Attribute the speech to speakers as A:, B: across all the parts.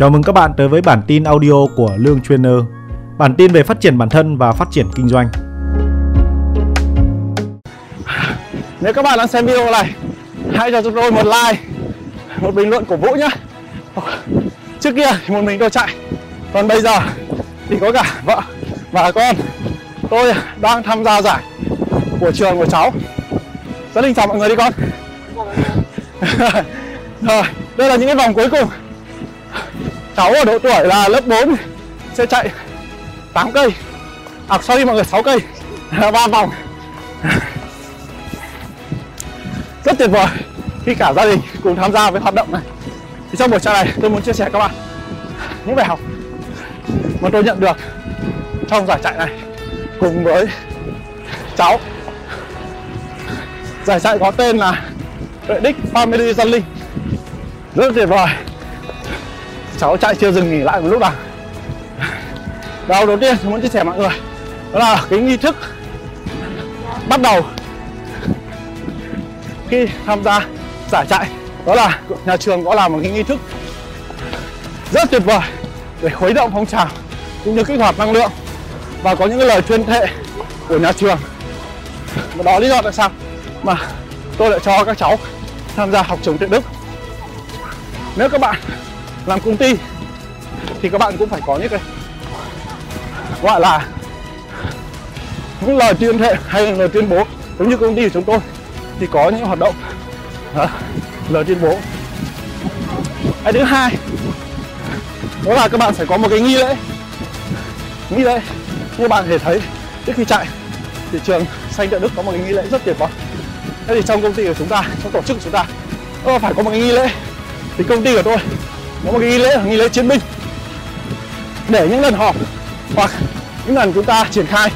A: Chào mừng các bạn tới với bản tin audio của Lương Trainer. Bản tin về phát triển bản thân và phát triển kinh doanh.
B: Nếu các bạn đang xem video này, hãy cho chúng tôi một like, một bình luận cổ vũ nhé. Trước kia thì một mình tôi chạy, còn bây giờ thì có cả vợ và con. Tôi đang tham gia giải của trường của cháu. Rất linh chào mọi người đi con. Rồi, đây là những cái vòng cuối cùng. Cháu ở độ tuổi là lớp 4 sẽ chạy 8 cây. À sorry mọi người 6 cây. ba vòng. Rất tuyệt vời khi cả gia đình cùng tham gia với hoạt động này. Thì trong buổi trao này, tôi muốn chia sẻ các bạn những bài học mà tôi nhận được trong giải chạy này cùng với cháu. Giải chạy có tên là Vệ Đích Family Running rất tuyệt vời cháu chạy chưa dừng nghỉ lại một lúc nào. Đầu đầu tiên tôi muốn chia sẻ mọi người, đó là cái nghi thức bắt đầu khi tham gia giải chạy. Đó là nhà trường có làm một cái nghi thức rất tuyệt vời để khuấy động phong trào cũng như kích hoạt năng lượng và có những cái lời tuyên thệ của nhà trường. Và đó lý do tại sao mà tôi lại cho các cháu tham gia học trường tuyệt đức. Nếu các bạn làm công ty thì các bạn cũng phải có những cái gọi là những lời tuyên thệ hay là lời tuyên bố. Giống như công ty của chúng tôi thì có những hoạt động đó, lời tuyên bố. Cái thứ hai đó là các bạn phải có một cái nghi lễ. Nghi lễ như bạn có thể thấy trước khi chạy thì trường xanh trợ đức có một cái nghi lễ rất tuyệt vời. Thế thì trong công ty của chúng ta trong tổ chức của chúng ta phải có một cái nghi lễ. Thì công ty của tôi có một cái nghi lễ nghi lễ chiến binh. Để những lần họp hoặc những lần chúng ta triển khai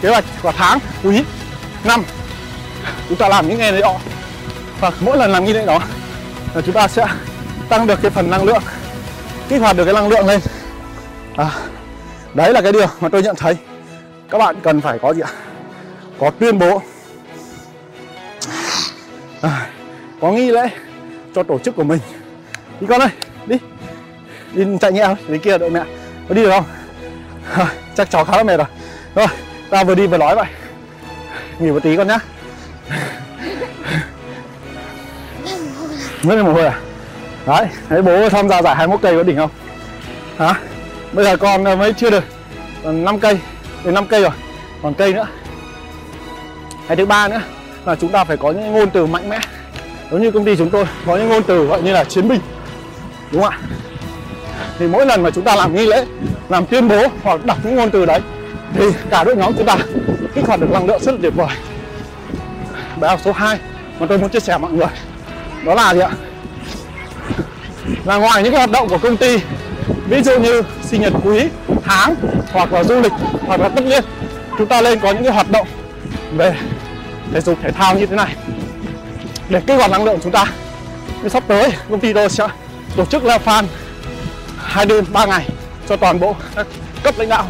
B: kế hoạch vào tháng quý năm chúng ta làm những ngày đấy đó. Và mỗi lần làm nghi lễ đó là chúng ta sẽ tăng được cái phần năng lượng kích hoạt được cái năng lượng lên. À, đấy là cái điều mà tôi nhận thấy. Các bạn cần phải có gì ạ? Có tuyên bố. À, có nghi lễ cho tổ chức của mình. Đi con ơi đi chạy nhẹ thôi, đến kia đợi mẹ. Có đi được không? Chắc cháu khá là mệt rồi. Rồi ta vừa đi vừa nói vậy. Nghỉ một tí con nhá. Mất mồ hôi à? Đấy thấy bố tham gia giải 21 cây có đỉnh không? Hả? Bây giờ con ờ, mới chưa được ờ, còn 5 cây, đến 5 cây rồi, còn cây nữa. Cái thứ ba nữa, là chúng ta phải có những ngôn từ mạnh mẽ. Giống như công ty chúng tôi, có những ngôn từ gọi như là chiến binh. Đúng không ạ? Thì mỗi lần mà chúng ta làm nghi lễ, làm tuyên bố hoặc đọc những ngôn từ đấy, thì cả đội nhóm chúng ta kích hoạt được năng lượng rất là tuyệt vời. Bài học số 2 mà tôi muốn chia sẻ mọi người, đó là gì ạ? Là ngoài những cái hoạt động của công ty, ví dụ như sinh nhật quý, tháng, hoặc là du lịch, hoặc là tất nhiên, chúng ta lên có những cái hoạt động về thể dục, thể thao như thế này. Để kích hoạt năng lượng chúng ta Như sắp tới công ty tôi sẽ tổ chức leo fan hai đêm, ba ngày, cho toàn bộ các cấp lãnh đạo,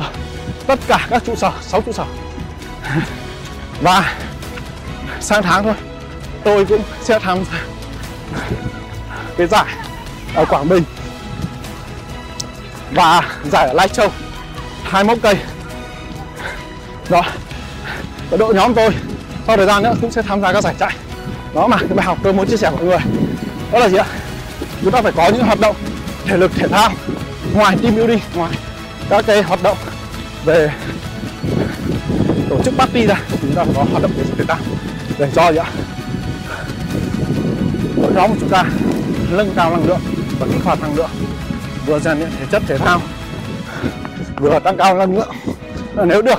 B: tất cả các trụ sở 6 trụ sở. Và sang tháng thôi, tôi cũng sẽ tham gia cái giải ở Quảng Bình. Và giải ở Lai Châu 21 cây. Đó, và đội nhóm tôi, sau thời gian nữa cũng sẽ tham gia các giải chạy. Đó mà, cái bài học tôi muốn chia sẻ với mọi người. Đó là gì ạ? Chúng ta phải có những hoạt động thể lực, thể thao. Ngoài team building, ngoài các cái hoạt động về tổ chức party ra, chúng ta có hoạt động thể dục thể thao. Để cho gì ạ? Đội nhóm chúng ta nâng cao năng lượng và kích hoạt năng lượng. Vừa rèn luyện thể chất, thể thao, vừa tăng cao năng lượng. Nếu được,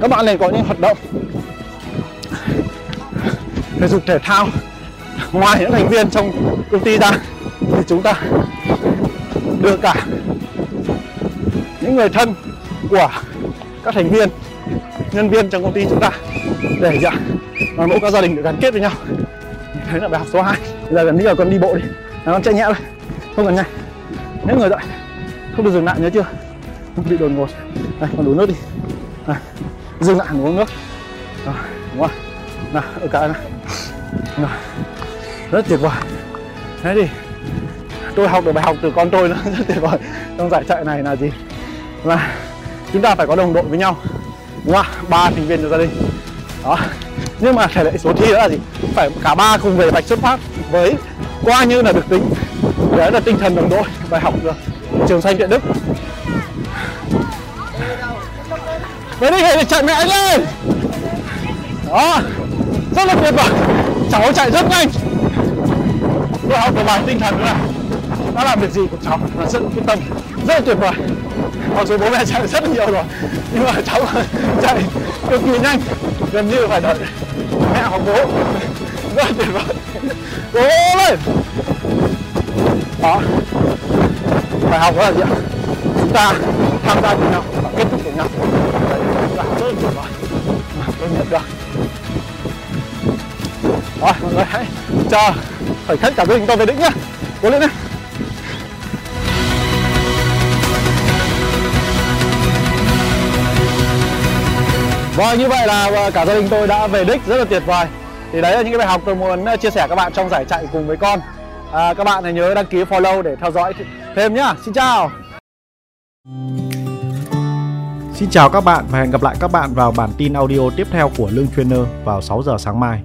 B: các bạn nên có những hoạt động thể dục, thể thao. Ngoài những thành viên trong công ty ra, thì chúng ta đưa cả những người thân của các thành viên nhân viên trong công ty chúng ta để dạ, mọi mà mỗi các gia đình được gắn kết với nhau. Đấy là bài học số 2 bây giờ gần như là con đi bộ đi. Là con chạy nhẹ thôi. Không cần nhanh hết người dậy không được dừng lại nhớ chưa? Không bị đột ngột. Này còn đủ nước đi. Này, dừng lại uống nước. Rồi đúng rồi. Nào ở cái này. Rất tuyệt vời. Thế thì tôi học được bài học từ con tôi nữa, rất tuyệt vời trong giải chạy này là gì? Là chúng ta phải có đồng đội với nhau. Đúng không ba thành viên trong gia đình đó. Nhưng mà thể lệ số thi đó là gì? Phải cả ba cùng về vạch xuất phát với qua như là được tính. Đấy là tinh thần đồng đội bài học được. Trường xanh điện đức. Với đi hệ chạy mẹ anh lên. Đó. Rất là tuyệt vời. Cháu chạy rất nhanh. Tôi học được bài tinh thần nữa nó làm việc gì của cháu? Là rất quyết tâm, rất là tuyệt vời. Mặc dù bố mẹ chạy rất là nhiều rồi, nhưng mà cháu chạy cực kỳ nhanh, gần như phải đợi mẹ hoặc bố. Rất là tuyệt vời. Cố lên đó. Bài học đó là gì ạ? Chúng ta tham gia cùng nhau, và kết thúc cùng nhau. Đấy là rất là tuyệt vời. Mà tôi nhận được. Rồi, mọi người hãy chờ khởi khách cả gia chúng tôi về đích nhá. Cố lên nhé Vâng, như vậy là ờ, cả gia đình tôi đã về đích rất là tuyệt vời. Thì đấy là những cái bài học tôi muốn ờ, chia sẻ các bạn trong giải chạy cùng với con. À, Các bạn hãy nhớ đăng ký follow để theo dõi thêm nhá. Xin chào.
A: Xin chào các bạn và hẹn gặp lại các bạn vào bản tin audio tiếp theo của Lương Trainer vào 6 giờ sáng mai.